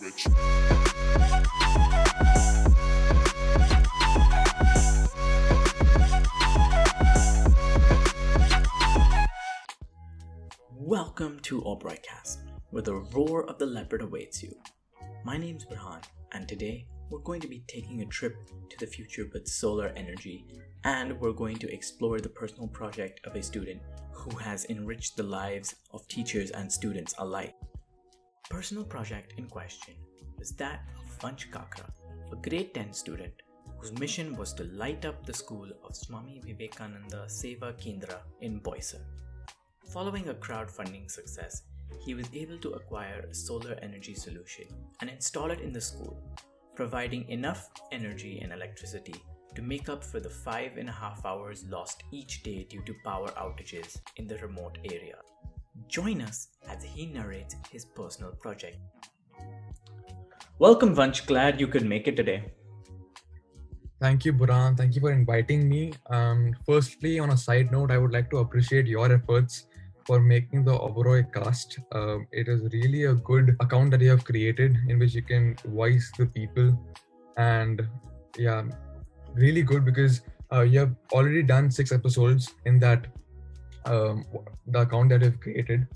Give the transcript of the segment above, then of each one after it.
Rich. Welcome to Obroidcast, where the roar of the leopard awaits you. My name's Burhan, and today we're going to be taking a trip to the future with solar energy, and we're going to explore the personal project of a student who has enriched the lives of teachers and students alike. Personal project in question was that of Vansh Kakra, a grade 10 student whose mission was to light up the school of Swami Vivekananda Seva Kendra in Boisar. Following a crowdfunding success, he was able to acquire a solar energy solution and install it in the school, providing enough energy and electricity to make up for the five and a half hours lost each day due to power outages in the remote area. Join us as he narrates his personal project. Welcome, Vansh. Glad you could make it today. Thank you, Burhan. Thank you for inviting me. Um, firstly, on a side note, I would like to appreciate your efforts for making the Oberoi cast. Um, it is really a good account that you have created in which you can voice the people. And yeah, really good because uh, you have already done six episodes in that um, the account that you've created.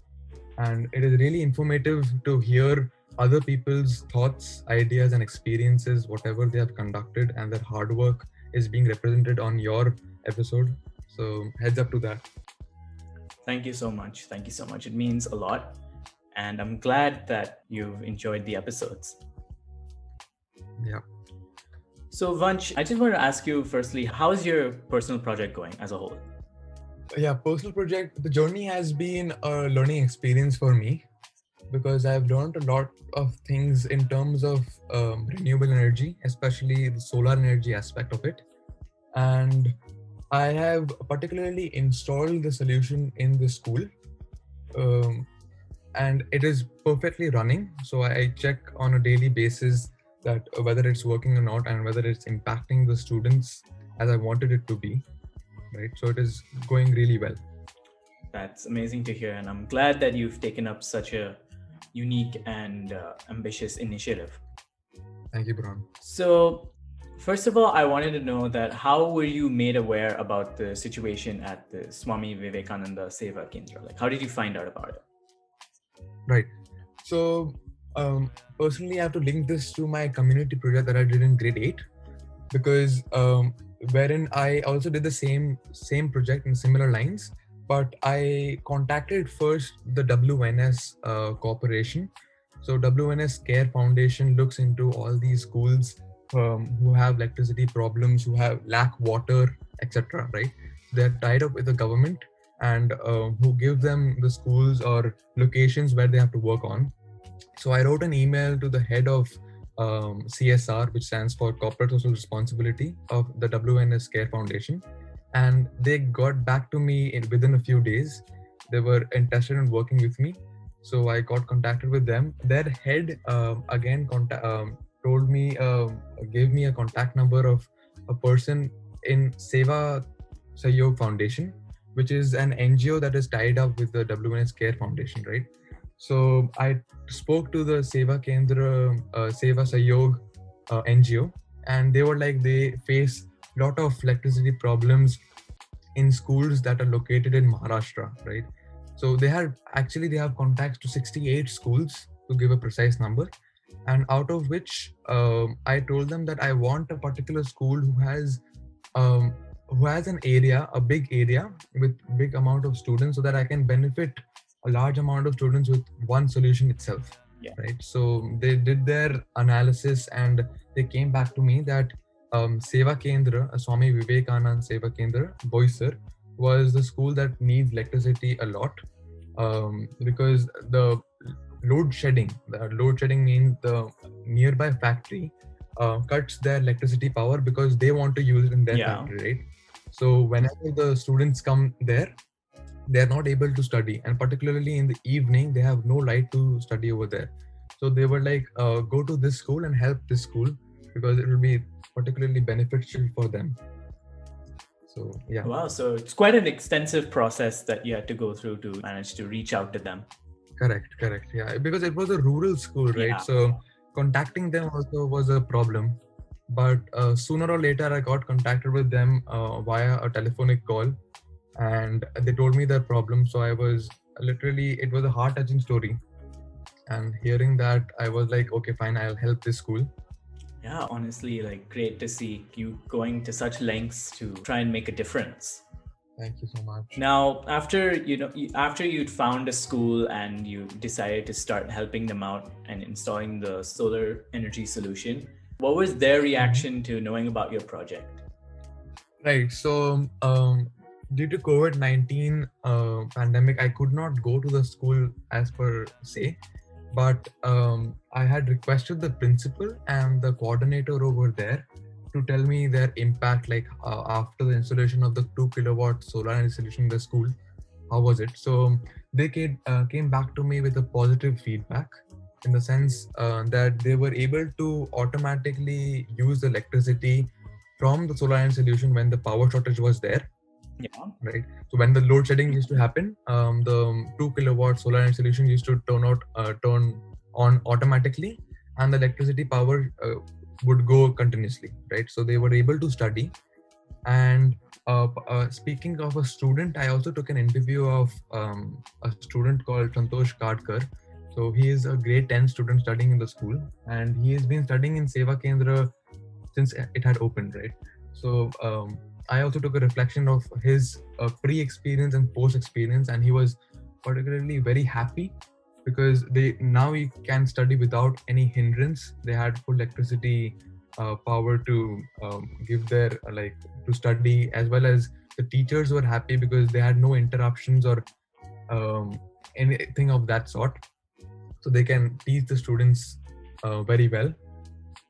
And it is really informative to hear other people's thoughts, ideas, and experiences, whatever they have conducted, and their hard work is being represented on your episode. So, heads up to that. Thank you so much. Thank you so much. It means a lot. And I'm glad that you've enjoyed the episodes. Yeah. So, Vansh, I just want to ask you firstly, how's your personal project going as a whole? Yeah, personal project, the journey has been a learning experience for me because I've learned a lot of things in terms of um, renewable energy, especially the solar energy aspect of it. And I have particularly installed the solution in the school. Um, and it is perfectly running. So I check on a daily basis that whether it's working or not and whether it's impacting the students as I wanted it to be. Right. So it is going really well. That's amazing to hear. And I'm glad that you've taken up such a unique and uh, ambitious initiative. Thank you, Brian. So, first of all, I wanted to know that how were you made aware about the situation at the Swami Vivekananda Seva Kendra? Like, how did you find out about it? Right. So, um, personally, I have to link this to my community project that I did in grade eight, because um, wherein I also did the same same project in similar lines but I contacted first the WNS uh, corporation. So WNS Care Foundation looks into all these schools um, who have electricity problems, who have lack water, etc. Right? They're tied up with the government and uh, who give them the schools or locations where they have to work on. So I wrote an email to the head of um, CSR, which stands for Corporate Social Responsibility of the WNS Care Foundation. And they got back to me in, within a few days. They were interested in working with me. So i got contacted with them. Their head uh, again contact, um, told me uh, gave me a contact number of a person in seva Sahyog foundation which is an ngo that is tied up with the wns care foundation right so i spoke to the seva kendra uh, seva Sahyog uh, ngo and they were like they face a lot of electricity problems in schools that are located in Maharashtra, right? So they have actually they have contacts to 68 schools to give a precise number, and out of which um, I told them that I want a particular school who has um, who has an area, a big area with big amount of students, so that I can benefit a large amount of students with one solution itself. Yeah. Right. So they did their analysis and they came back to me that um, Seva Kendra, uh, Swami Vivekanand Seva Kendra, Boisar, was the school that needs electricity a lot um, because the load shedding, the load shedding means the nearby factory uh, cuts their electricity power because they want to use it in their Yeah. factory, right? So whenever the students come there, they are not able to study, and particularly in the evening, they have no light to study over there. So they were like, uh, go to this school and help this school because it will be particularly beneficial for them. So yeah, Wow. So, it's quite an extensive process that you had to go through to manage to reach out to them. correct, correct. Yeah, because it was a rural school, right? Yeah. So contacting them also was a problem. But uh, sooner or later, I got contacted with them uh, via a telephonic call, and they told me their problem. So I was literally, it was a heart touching story. And hearing that, I was like, okay, fine, I'll help this school. Yeah, honestly, like great to see you going to such lengths to try and make a difference. Thank you so much. Now, after you know, after you'd found a school and you decided to start helping them out and installing the solar energy solution, what was their Mm-hmm. reaction to knowing about your project? Right. So, um, due to COVID nineteen uh, pandemic, I could not go to the school as per se, but um, I had requested the principal and the coordinator over there to tell me their impact, like uh, after the installation of the two kilowatt solar installation in the school. How was it? So they came uh, came back to me with a positive feedback in the sense uh, that they were able to automatically use electricity from the solar solution when the power shortage was there Yeah. right. So when the load shedding used to happen um, the 2 kilowatt solar installation used to turn out uh, turn on automatically and the electricity power uh, would go continuously right? So they were able to study. And uh, uh, speaking of a student i also took an interview of um, a student called santosh kadkar so he is a grade 10 student studying in the school and he has been studying in seva kendra since it had opened right? So um, I also took a reflection of his uh, pre-experience and post-experience, and he was particularly very happy because they now he can study without any hindrance. They had full electricity uh, power to um, give their uh, like to study, as well as the teachers were happy because they had no interruptions or um, anything of that sort. So they can teach the students uh, very well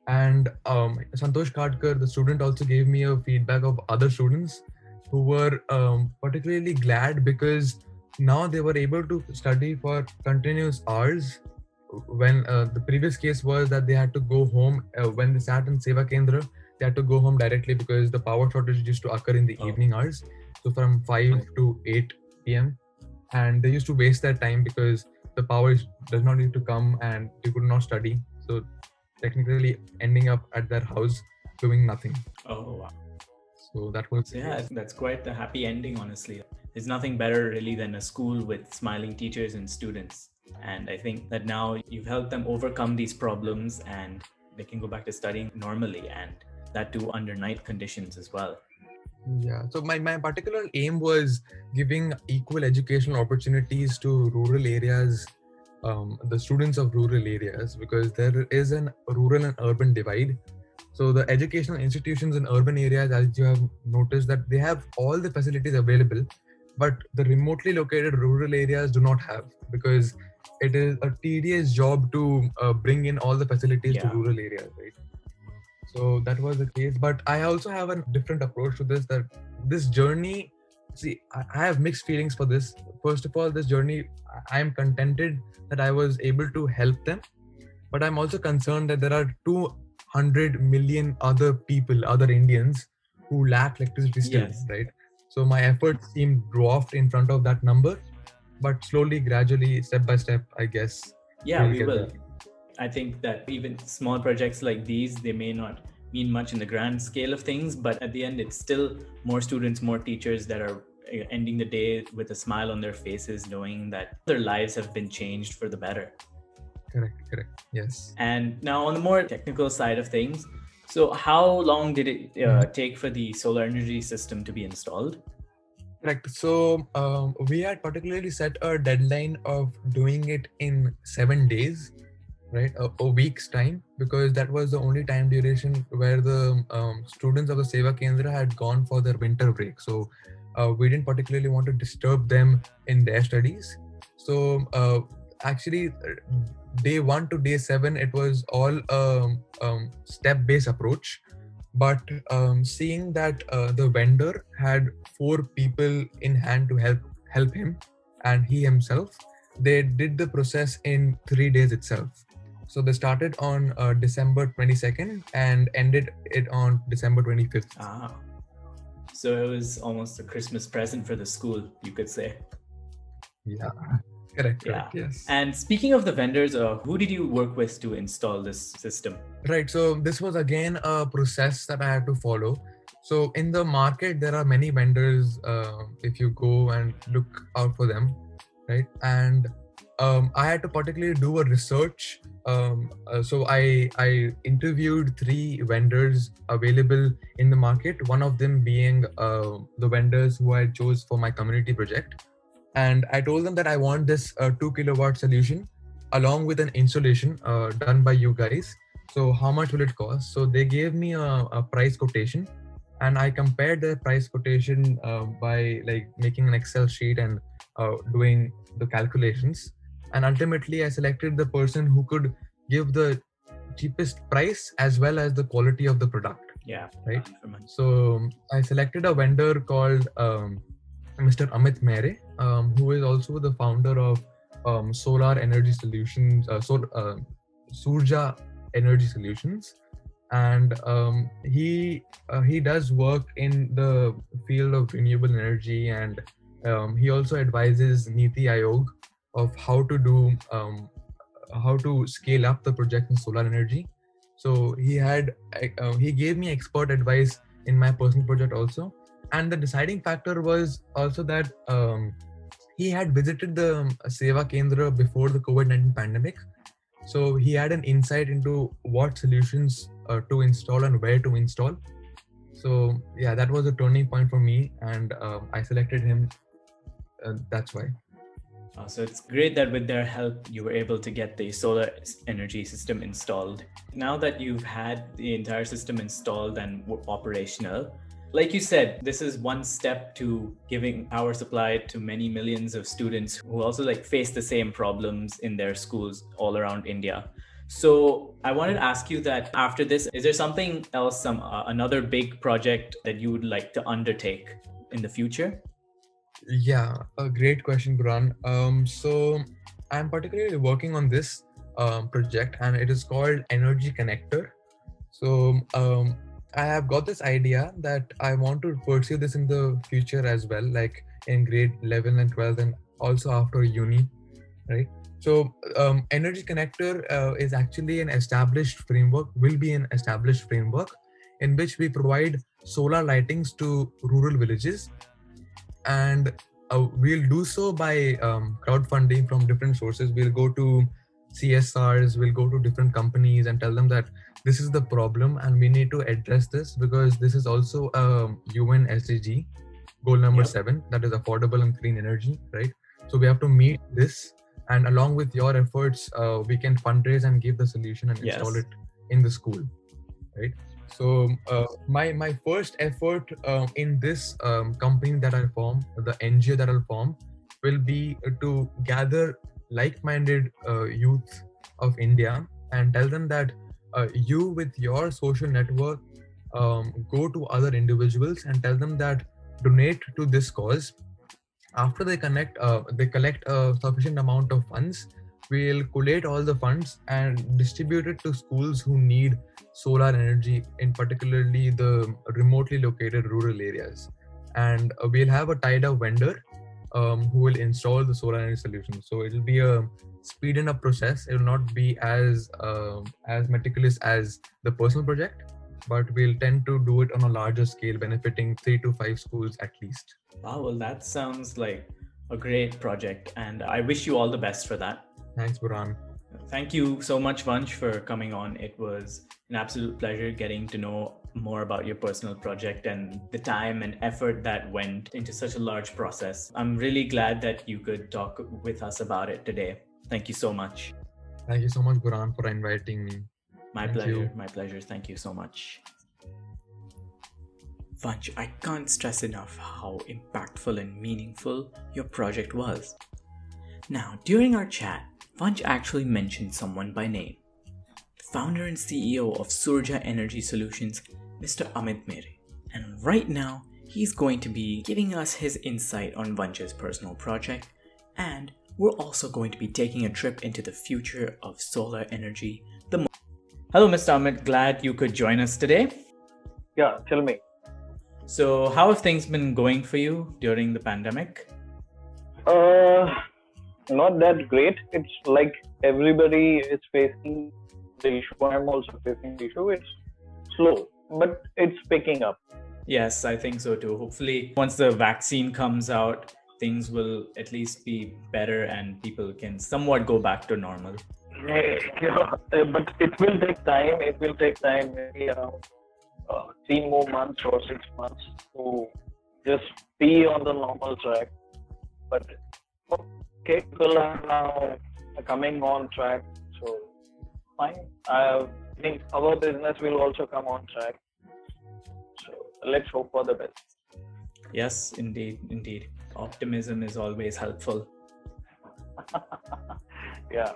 and um, Santosh Kadkar, the student, also gave me a feedback of other students who were um, particularly glad because now they were able to study for continuous hours. When uh, the previous case was that they had to go home uh, when they sat in Seva Kendra, they had to go home directly because the power shortage used to occur in the Oh. evening hours, so from 5 to 8 p.m. And they used to waste their time because the power does not need to come and they could not study. So technically ending up at their house doing nothing. Oh, wow. So that was yeah, that's quite the happy ending, honestly. There's nothing better really than a school with smiling teachers and students. And I think that now you've helped them overcome these problems and they can go back to studying normally and that too under night conditions as well. yeah. So my, my particular aim was giving equal educational opportunities to rural areas, um, the students of rural areas, because there is an rural and urban divide. So the educational institutions in urban areas, as you have noticed, that they have all the facilities available, but the remotely located rural areas do not have because it is a tedious job to uh, bring in all the facilities to rural areas, right? So that was the case. But I also have a different approach to this. That this journey, see, I have mixed feelings for this. First of all, this journey, I- I am contented that I was able to help them, but I'm also concerned that there are 200 million other people, other Indians, who lack electricity still, Yes. right? So my efforts seem dwarfed in front of that number, but slowly, gradually, step by step, I guess. Yeah, we'll we will. there. I think that even small projects like these, they may not mean much in the grand scale of things, but at the end, it's still more students, more teachers that are uh, ending the day with a smile on their faces, knowing that their lives have been changed for the better. Correct, correct. Yes. And now, on the more technical side of things, so how long did it uh, take for the solar energy system to be installed? Correct. So um, we had particularly set a deadline of doing it in seven days, right? A, a week's time, because that was the only time duration where the um, students of the Seva Kendra had gone for their winter break. So uh, we didn't particularly want to disturb them in their studies. So uh, actually, day one to day seven, it was all um, um, step-based approach but um, seeing that uh, the vendor had four people in hand to help help him and he himself they did the process in three days itself so they started on uh, december 22nd and ended it on december 25th Ah, so it was almost a Christmas present for the school, you could say. yeah Correct. Yeah. correct, Yes. And speaking of the vendors, uh, who did you work with to install this system? Right. So this was again a process that I had to follow. So in the market, there are many vendors. Uh, if you go and look out for them, right? And um, I had to particularly do a research. Um, uh, so I I interviewed three vendors available in the market. One of them being uh, the vendors who I chose for my community project, and I told them that I want this uh, two kilowatt solution along with an installation uh, done by you guys. So how much will it cost? So they gave me a, a price quotation, and I compared the price quotation uh, by like making an Excel sheet and uh, doing the calculations and ultimately i selected the person who could give the cheapest price as well as the quality of the product Yeah. Right. uh, so i selected a vendor called um, mr amit mere um, who is also the founder of um, solar energy solutions uh, sol- uh, surja energy solutions and um, he uh, he does work in the field of renewable energy and um, he also advises niti aayog of how to do um, how to scale up the project in solar energy. So he had uh, he gave me expert advice in my personal project also. And the deciding factor was also that um, he had visited the seva kendra before the covid-19 pandemic. So he had an insight into what solutions uh, to install and where to install. So yeah that was a turning point for me and um, i selected him uh, that's why Uh, so it's great that with their help, you were able to get the solar energy system installed. Now that you've had the entire system installed and operational, like you said, this is one step to giving power supply to many millions of students who also like face the same problems in their schools all around India. So I wanted to ask you that after this, is there something else, some uh, another big project that you would like to undertake in the future? Yeah, a great question, Burhan. Um, so I'm particularly working on this um, project, and it is called Energy Connector. So um, I have got this idea that I want to pursue this in the future as well, like in grade 11 and 12, and also after uni, right? So um, Energy Connector uh, is actually an established framework, will be an established framework in which we provide solar lightings to rural villages and uh, we'll do so by um, crowdfunding from different sources. We'll go to CSRs, we'll go to different companies and tell them that this is the problem and we need to address this because this is also a UN SDG goal number Yep. seven that is affordable and clean energy, right? So we have to meet this, and along with your efforts, uh, we can fundraise and give the solution and install it in the school, right? So uh, my my first effort um, in this um, company that I form, the NGO that I'll form, will be to gather like-minded uh, youth of India and tell them that uh, you, with your social network, um, go to other individuals and tell them that donate to this cause. After they connect, uh, they collect a sufficient amount of funds. We'll collate all the funds and distribute it to schools who need solar energy, in particularly the remotely located rural areas. And uh, we'll have a tied up vendor um, who will install the solar energy solution. So it'll be a speeding up process. It will not be as um as meticulous as the personal project, but we'll tend to do it on a larger scale, benefiting three to five schools at least. Wow, well, that sounds like a great project, and I wish you all the best for that. Thanks, Burhan. Thank you so much, Vansh, for coming on. It was an absolute pleasure getting to know more about your personal project and the time and effort that went into such a large process. I'm really glad that you could talk with us about it today. Thank you so much. Thank you so much, Burhan, for inviting me. My Thank pleasure. you. My pleasure. Thank you so much. Vansh, I can't stress enough how impactful and meaningful your project was. Now, during our chat, Vansh actually mentioned someone by name. The founder and CEO of Surja Energy Solutions, Mr. Amit Mere. And right now, he's going to be giving us his insight on Vansh's personal project, and we're also going to be taking a trip into the future of solar energy. The mo- Hello, Mr. Amit. Glad you could join us today. Yeah, tell me. So, how have things been going for you during the pandemic? Uh, not that great. It's like everybody is facing the issue. I'm also facing the issue. It's slow, but it's picking up. Yes, I think so too. Hopefully, once the vaccine comes out, things will at least be better and people can somewhat go back to normal. Yeah, but it will take time. It will take time, maybe around uh, three more months or six months to just be on the normal track. But okay, people are now coming on track, so fine. I think our business will also come on track. So let's hope for the best. Yes, indeed, indeed. Optimism is always helpful. yeah.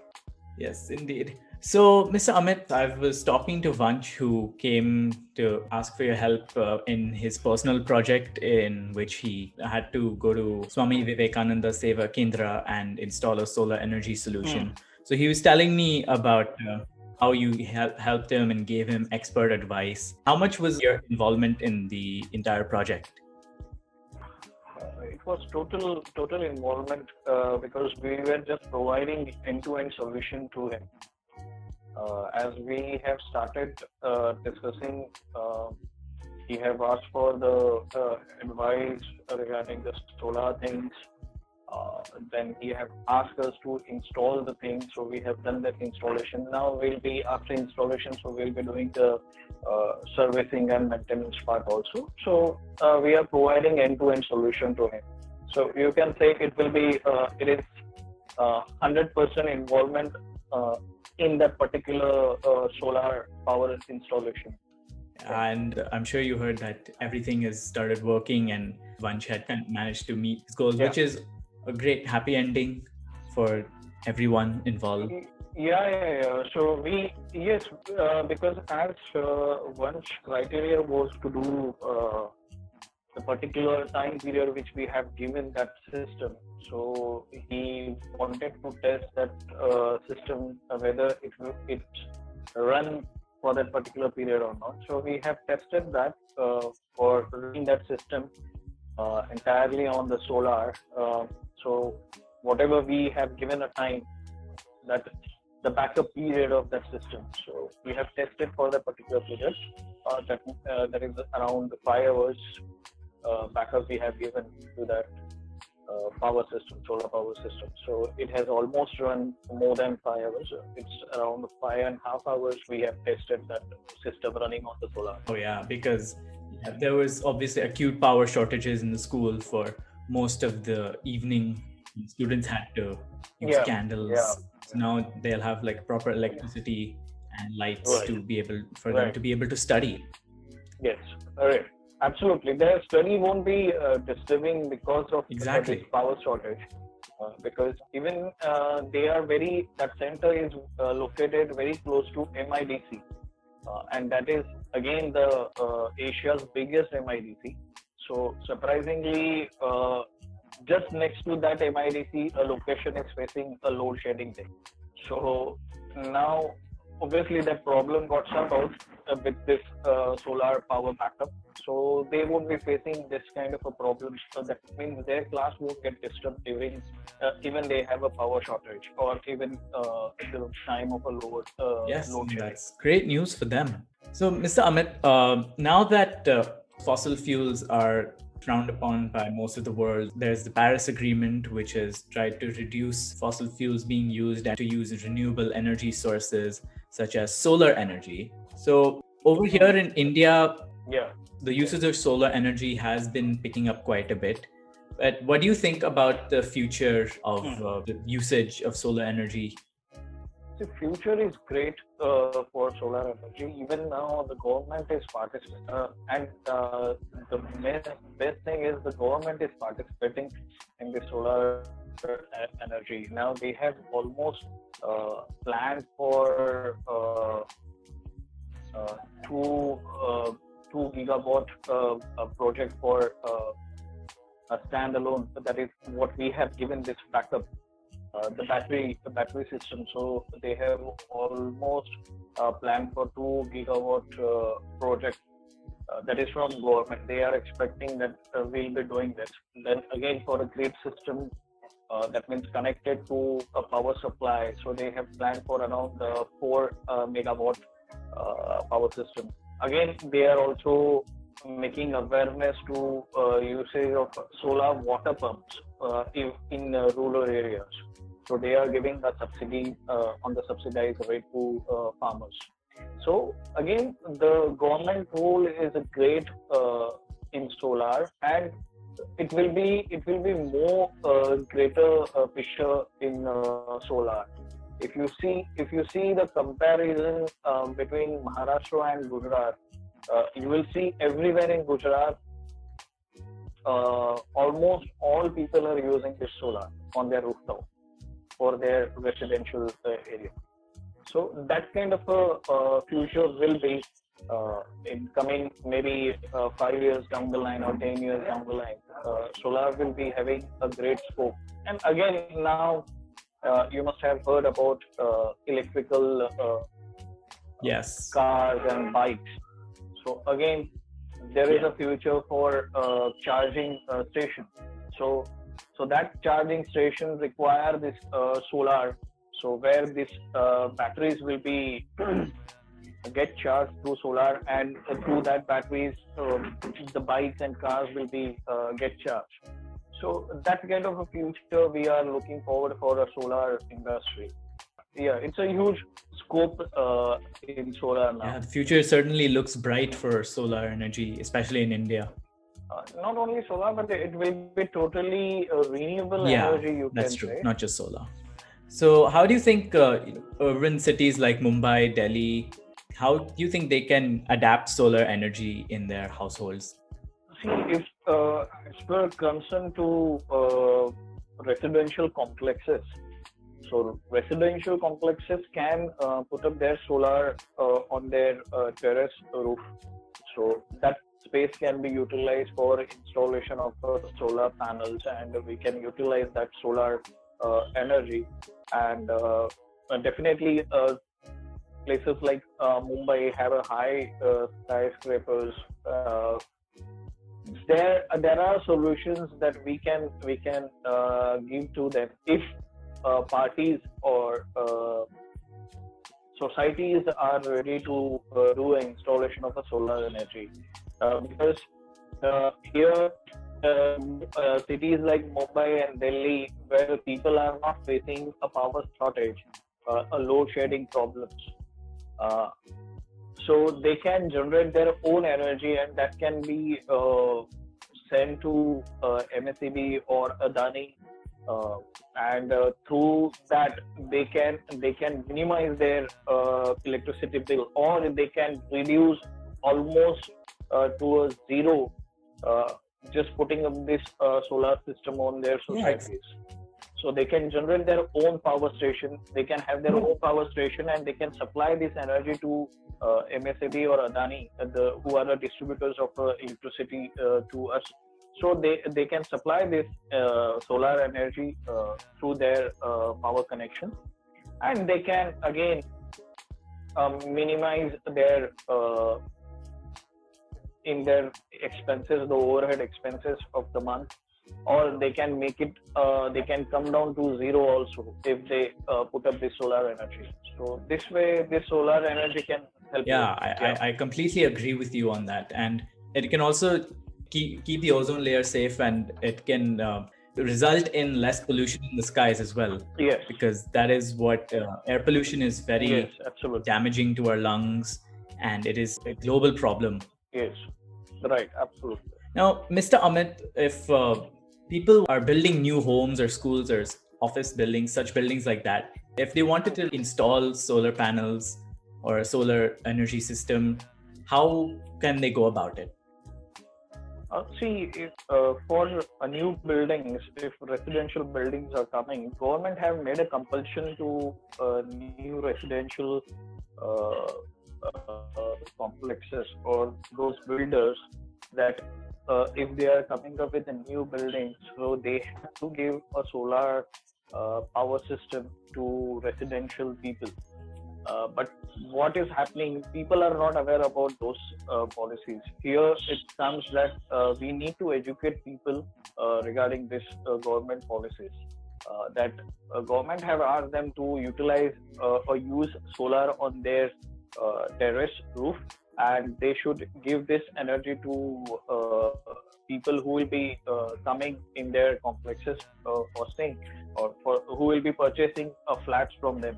Yes, indeed. So, Mr. Amit, I was talking to Vansh, who came to ask for your help uh, in his personal project, in which he had to go to Swami Vivekananda Seva Kendra and install a solar energy solution. Mm. So, he was telling me about uh, how you hel- helped him and gave him expert advice. How much was your involvement in the entire project? It was total total involvement uh, because we were just providing end-to-end solution to him as we have started uh, discussing, uh, he have asked for the advice regarding the solar things. then he have asked us to install the thing, so we have done that installation. Now we'll be after installation, so we'll be doing the servicing and maintenance part also. So we are providing end-to-end solution to him. So you can say it will be it is 100% involvement uh, in that particular uh, solar power installation. And I'm sure you heard that everything has started working and Vansh had managed to meet his goals, yeah. which is a great happy ending for everyone involved. Yeah, yeah, yeah. So we, yes, uh, because as uh, Vansh criteria was to do uh, the particular time period which we have given that system. So he wanted to test that uh, system uh, whether it will it run for that particular period or not. So we have tested that uh, for running that system uh, entirely on the solar. Uh, so whatever we have given a time, that the backup period of that system. So we have tested for that particular period. Uh, that that is around five hours backup we have given to that uh, power system, solar power system. So it has almost run more than five hours. It's around five and a half hours we have tested that system running on the solar. Oh yeah, because there was obviously acute power shortages in the school for most of the evening. Students had to use yeah. candles. Yeah. So now they'll have like proper electricity and lights right. to be able for right. them to be able to study. Yes. All right. Absolutely, their study won't be uh, disturbing because of exactly power shortage. Uh, because even uh, they are very that center is uh, located very close to MIDC, uh, and that is again the uh, Asia's biggest MIDC. So surprisingly, just next to that MIDC, a location is facing a load shedding thing. So now, obviously, that problem got solved out with this solar power backup so they won't be facing this kind of a problem. So that means their class won't get disturbed during uh, even they have a power shortage or even uh, the time of a load. Uh, yes, load that's great news for them. So, Mr. Amit, uh, now that uh, fossil fuels are frowned upon by most of the world. There's the Paris Agreement, which has tried to reduce fossil fuels being used and to use renewable energy sources such as solar energy. So, over here in India, yeah, the usage of solar energy has been picking up quite a bit. But what do you think about the future of hmm. uh, the usage of solar energy? The future is great uh, for solar energy. Even now, the government is participating, uh, and uh, the best, best thing is the government is participating in the solar energy. Now they have almost uh, planned for uh, two 2 gigawatt uh, project for uh, a standalone. That is what we have given this backup, uh, the battery the battery system. So they have almost planned for 2 gigawatt project uh, that is from government. They are expecting that uh, we'll be doing this. Then again, for a grid system, Uh, that means connected to a power supply. So they have planned for around uh, four uh, megawatt uh, power system. Again, they are also making awareness to uh, usage of solar water pumps uh, in, in rural areas. So they are giving a subsidy on the subsidized rate to farmers. So again, the government role is a great in solar and it will be it will be more uh, greater uh, picture in uh, solar. If you see if you see the comparison um, between maharashtra and gujarat uh, you will see everywhere in gujarat uh, almost all people are using this solar on their rooftop for their residential uh, area. So that kind of a future will be uh, in coming maybe uh, five years down the line or 10 years down the line, uh, solar will be having a great scope. And again, now uh, you must have heard about uh, electrical uh, yes cars and bikes. So again, there is yeah. a future for charging station. So so that charging station require this solar. So where these batteries will be get charged through solar and through that batteries um, the bikes and cars will be uh, get charged. So that kind of a future we are looking forward for a solar industry. Yeah it's a huge scope uh, in solar now. Yeah the future certainly looks bright for solar energy especially in india. Uh, not only solar but it will be totally uh, renewable yeah, energy you that's true say. not just solar. So how do you think uh, urban cities like mumbai delhi how do you think they can adapt solar energy in their households? See, if uh, as per concern to uh, residential complexes, so residential complexes can uh, put up their solar uh, on their uh, terrace roof. So that space can be utilized for installation of uh, solar panels, and we can utilize that solar energy. And definitely, places like uh, Mumbai have a high uh, skyscrapers. Uh, there there are solutions that we can we can uh, give to them if uh, parties or uh, societies are ready to do an installation of a solar energy because here uh, cities like Mumbai and Delhi, where people are not facing a power shortage, uh, a load shedding problems. Uh, so they can generate their own energy and that can be uh, sent to uh, MSEB or Adani. Uh, and uh, through that they can they can minimize their uh, electricity bill or they can reduce almost to a zero just putting up this solar system on their societies. yes so they can generate their own power station they can have their own power station and they can supply this energy to uh, MSEB or adani uh, the, who are the distributors of uh, electricity uh, to us. So they they can supply this uh, solar energy uh, through their power connection. And they can again um, minimize their in their expenses the overhead expenses of the month or they can make it uh, they can come down to zero also if they uh, put up the solar energy. So this way this solar energy can help yeah, I, yeah. I, I, completely agree with you on that. And it can also keep keep the ozone layer safe and it can uh, result in less pollution in the skies as well. Yes. Because that is what uh, air pollution is very yes, absolutely. damaging to our lungs and it is a global problem. Yes. Right absolutely. Now mr amit if uh, people are building new homes or schools or office buildings, such buildings like that, if they wanted to install solar panels or a solar energy system, how can they go about it? Uh, see, if, uh, for new buildings, if residential buildings are coming, government have made a compulsion to uh, new residential uh, uh, complexes or those builders that uh, if they are coming up with a new building, so they have to give a solar uh, power system to residential people. Uh, but what is happening? People are not aware about those uh, policies. Here it comes that uh, we need to educate people uh, regarding this government policies. uh, that uh, government have asked them to utilize uh, or use solar on their uh, terrace roof, and they should give this energy to uh, people who will be uh, coming in their complexes uh, for staying or for who will be purchasing uh, flats from them.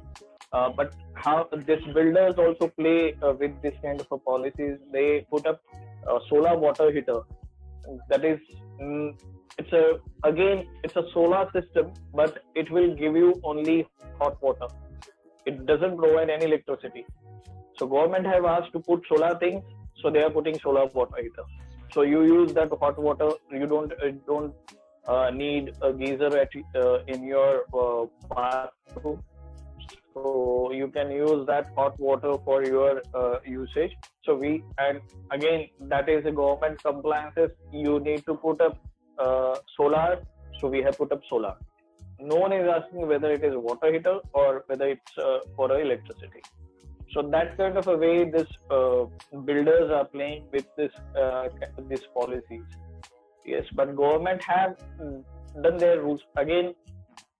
Uh, but how these builders also play uh, with this kind of a policies. They put up a solar water heater. That is, mm, it's a again it's a solar system, but it will give you only hot water. It doesn't provide any electricity. So government have asked to put solar things, so they are putting solar water heater. So you use that hot water. You don't uh, don't uh, need a geyser at, uh, in your uh, bathroom. So you can use that hot water for your uh, usage. So we and again that is a government compliances. You need to put up solar. So we have put up solar. No one is asking whether it is water heater or whether it's uh, for electricity. So that kind of a way this uh, builders are playing with this uh, these policies. Yes, but government have done their rules again.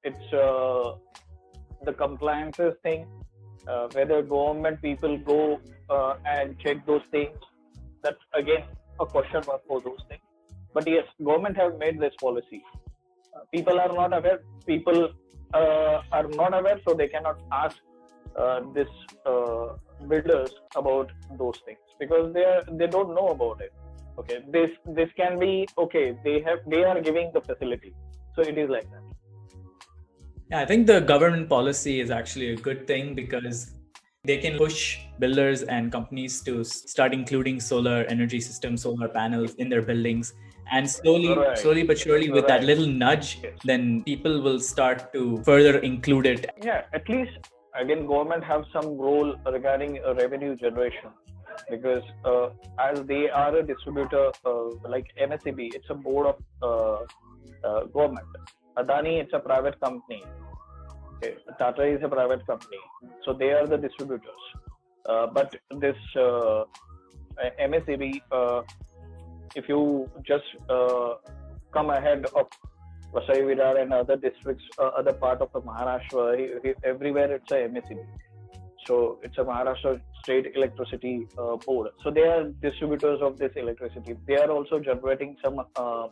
It's uh, the compliances thing. Uh, whether government people go uh, and check those things, that's again a question mark for those things. But yes, government have made this policy. Uh, people are not aware. People are not aware, so they cannot ask uh, this uh, builders about those things because they are they don't know about it okay this this can be okay they have they are giving the facility so it is like that Yeah, I think the government policy is actually a good thing because they can push builders and companies to start including solar energy systems, solar panels in their buildings. And slowly, Right. slowly but surely, with that little nudge, Yes. then people will start to further include it. yeah at least again government have some role regarding uh, revenue generation because uh, as they are a distributor uh, like MSEB it's a board of uh, uh, government. Adani it's a private company. Okay. tata is a private company. So they are the distributors. Uh, but this uh, MSEB uh, if you just come ahead of Vasai Virar and other districts, uh, other part of the Maharashtra, he- he- everywhere it's a MSEB. So it's a Maharashtra State Electricity uh, Board. So they are distributors of this electricity. They are also generating some uh,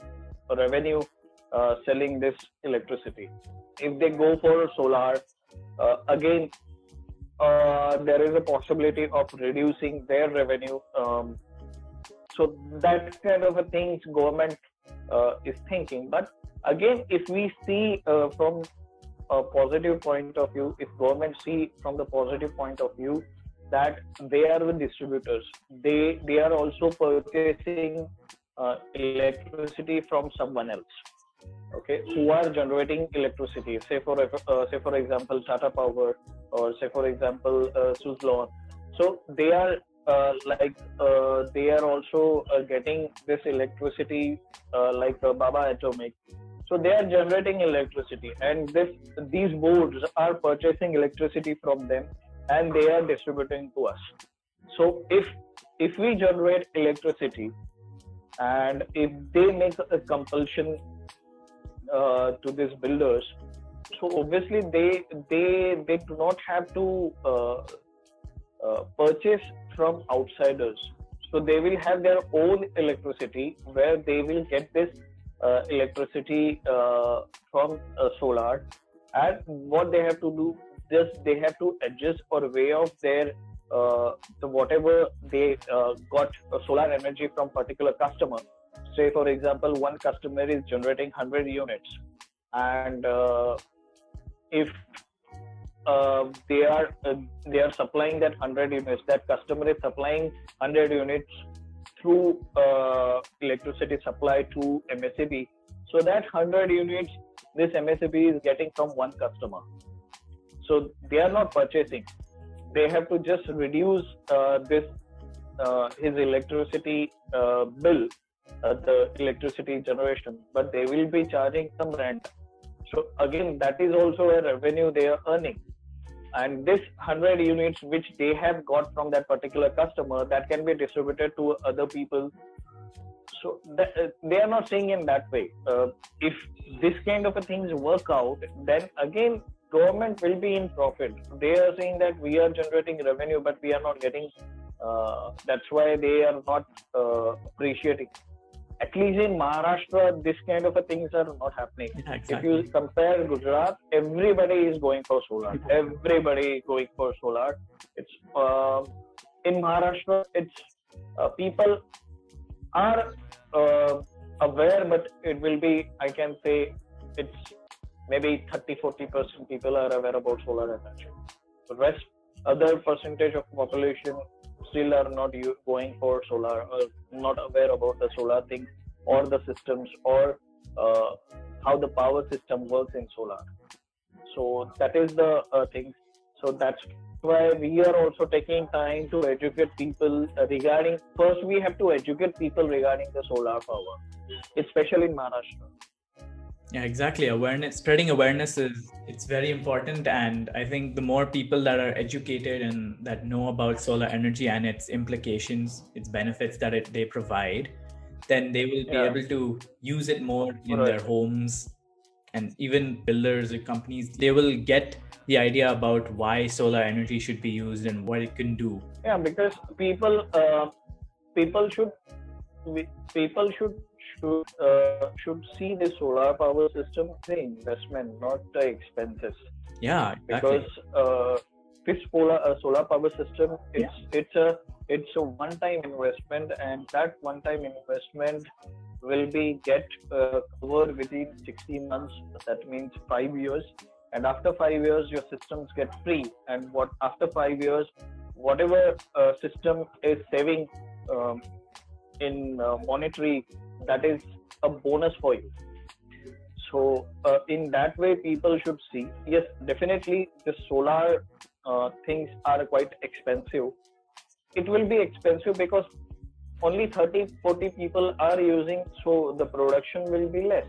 revenue uh, selling this electricity. If they go for solar, uh, again, uh, there is a possibility of reducing their revenue. Um, so that kind of a things government uh, is thinking. But again, if we see uh, from a positive point of view, if government see from the positive point of view that they are the distributors, they they are also purchasing uh, electricity from someone else. Okay, who are generating electricity? Say for uh, say for example, Tata Power, or say for example, uh, Suzlon. So they are uh, like uh, they are also uh, getting this electricity uh, like uh, Bhabha Atomic. So they are generating electricity, and this these boards are purchasing electricity from them, and they are distributing to us. So if if we generate electricity, and if they make a compulsion uh, to these builders, so obviously they they they do not have to uh, uh, purchase from outsiders. So they will have their own electricity where they will get this electricity uh, from uh, solar. And what they have to do, just they have to adjust or weigh off their uh, the whatever they uh, got uh, solar energy from particular customer. Say for example, one customer is generating 100 units, and uh, if uh, they are uh, they are supplying that 100 units that customer is supplying 100 units through uh, electricity supply to MSEB so that 100 units this MSEB is getting from one customer. So they are not purchasing. They have to just reduce uh, this uh, his electricity uh, bill uh, the electricity generation but they will be charging some rent. So again that is also a revenue they are earning and this 100 units which they have got from that particular customer that can be distributed to other people so uh, they are not saying in that way. Uh, if this kind of a things work out, then again government will be in profit. They are saying that we are generating revenue, but we are not getting. Uh, that's why they are not uh, appreciating. At least in Maharashtra, this kind of a things are not happening. Yeah, If you compare Gujarat, everybody is going for solar. Everybody is going for solar. It's uh, in Maharashtra. It's uh, people are uh, aware, but it will be. I can say it's maybe 30 40 percent people are aware about solar energy. The rest, other percentage of population still are not going for solar or not aware about the solar thing or the systems or uh, how the power system works in solar. So that is the uh, thing. So that's why we are also taking time to educate people regarding. First, we have to educate people regarding the solar power, especially in Maharashtra. Yeah, exactly. Awareness, spreading awareness is it's very important, and I think the more people that are educated and that know about solar energy and its implications, its benefits that it they provide, then they will be Yeah. able to use it more in Right. their homes, and even builders or companies they will get the idea about why solar energy should be used and what it can do. Yeah, because people, uh, people should, people should should uh, should see the solar power system as an investment, not the expenses. Yeah, exactly. because uh, this solar uh, solar power system it's it's a it's a one time investment and that one time investment will be get uh, covered within 16 months that means 5 years and after 5 years your systems get free and what after 5 years whatever uh, system is saving um, in uh, monetary that is a bonus for you. So uh, in that way people should see yes definitely the solar uh, things are quite expensive. It will be expensive because only 30 40 people are using so the production will be less.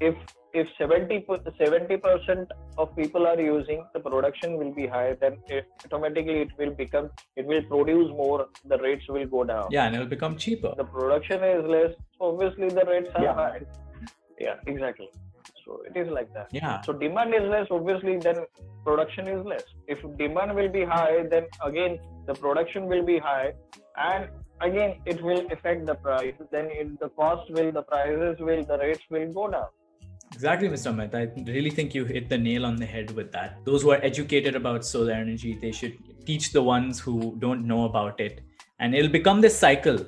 If if 70 percent of people are using the production will be high then it, automatically it will become it will produce more the rates will go down. Yeah, and it'll become cheaper. the production is less obviously the rates are Yeah. high. Yeah exactly. So it is like that. Yeah, so demand is less obviously then production is less. If demand will be high then again the production will be high and again it will affect the price. Then it, the cost will the prices will the rates will go down Exactly, Mr. Amit. I really think you hit the nail on the head with that. Those who are educated about solar energy, they should teach the ones who don't know about it. And it'll become this cycle.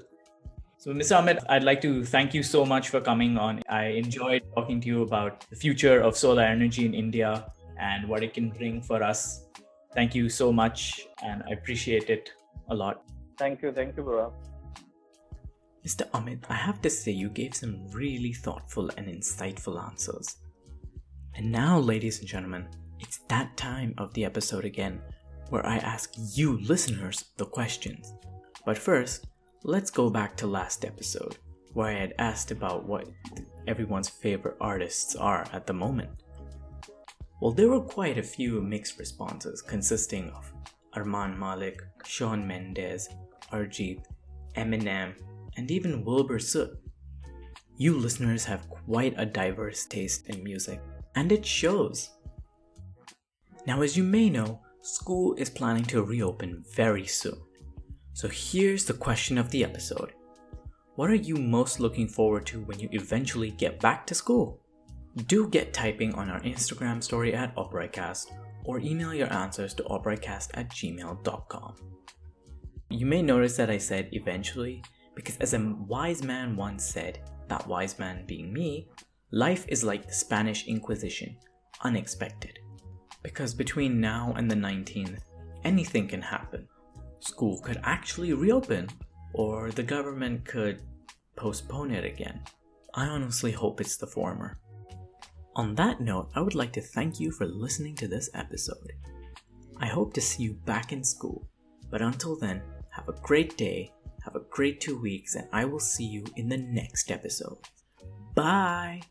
So, Mr. Amit, I'd like to thank you so much for coming on. I enjoyed talking to you about the future of solar energy in India and what it can bring for us. Thank you so much, and I appreciate it a lot. thank you thank you bro Mr. Amit, I have to say you gave some really thoughtful and insightful answers. And now, ladies and gentlemen, it's that time of the episode again where I ask you listeners the questions. But first, let's go back to last episode where I had asked about what everyone's favorite artists are at the moment. Well, there were quite a few mixed responses consisting of Armaan Malik, Shawn Mendes, Arjit, Eminem, and even Wilbur Soot. You listeners have quite a diverse taste in music, and it shows. Now, as you may know, school is planning to reopen very soon. So here's the question of the episode What are you most looking forward to when you eventually get back to school? Do get typing on our Instagram story at OperaCast or email your answers to operacast at gmail.com. You may notice that I said eventually because, as a wise man once said, that wise man being me, life is like the Spanish Inquisition unexpected. Because between now and the 19th, anything can happen. School could actually reopen, or the government could postpone it again. I honestly hope it's the former. On that note, I would like to thank you for listening to this episode. I hope to see you back in school, but until then, have a great day, have a great two weeks, and I will see you in the next episode. Bye!